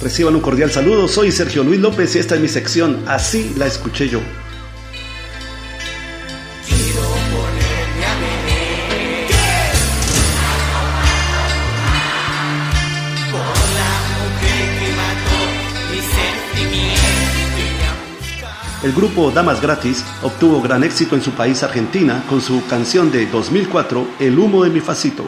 Reciban un cordial saludo, soy Sergio Luis López y esta es mi sección, así la escuché yo. El grupo Damas Gratis obtuvo gran éxito en su país Argentina con su canción de 2004 El humo de mi facito.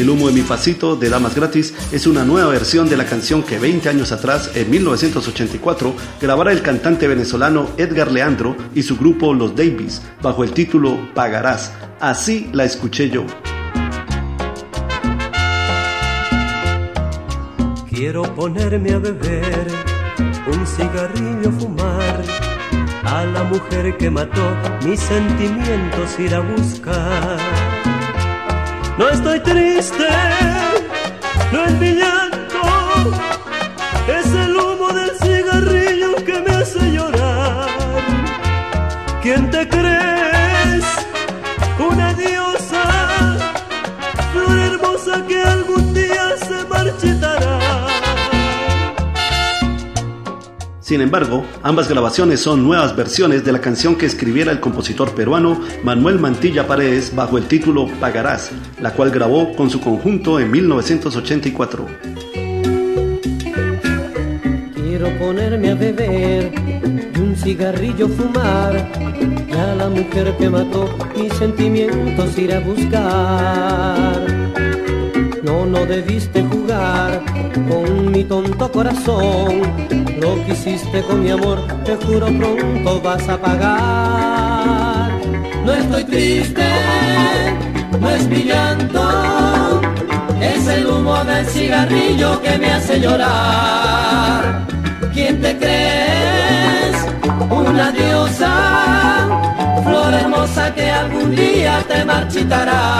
El humo de mi facito de Damas Gratis es una nueva versión de la canción que 20 años atrás, en 1984, grabara el cantante venezolano Edgar Leandro y su grupo Los Davies, bajo el título Pagarás. Así la escuché yo. Quiero ponerme a beber, un cigarrillo fumar, a la mujer que mató mis sentimientos ir a buscar no estoy triste, Sin embargo, ambas grabaciones son nuevas versiones de la canción que escribiera el compositor peruano Manuel Mantilla Paredes bajo el título Pagarás, la cual grabó con su conjunto en 1984. Quiero ponerme a beber y un cigarrillo fumar, y a la mujer que mató mis sentimientos ir a buscar. No, no debiste jugar con mi tonto corazón lo que hiciste con mi amor, te juro pronto vas a pagar. No estoy triste, no es mi llanto, es el humo del cigarrillo que me hace llorar. ¿Quién te crees? Una diosa, flor hermosa que algún día te marchitará.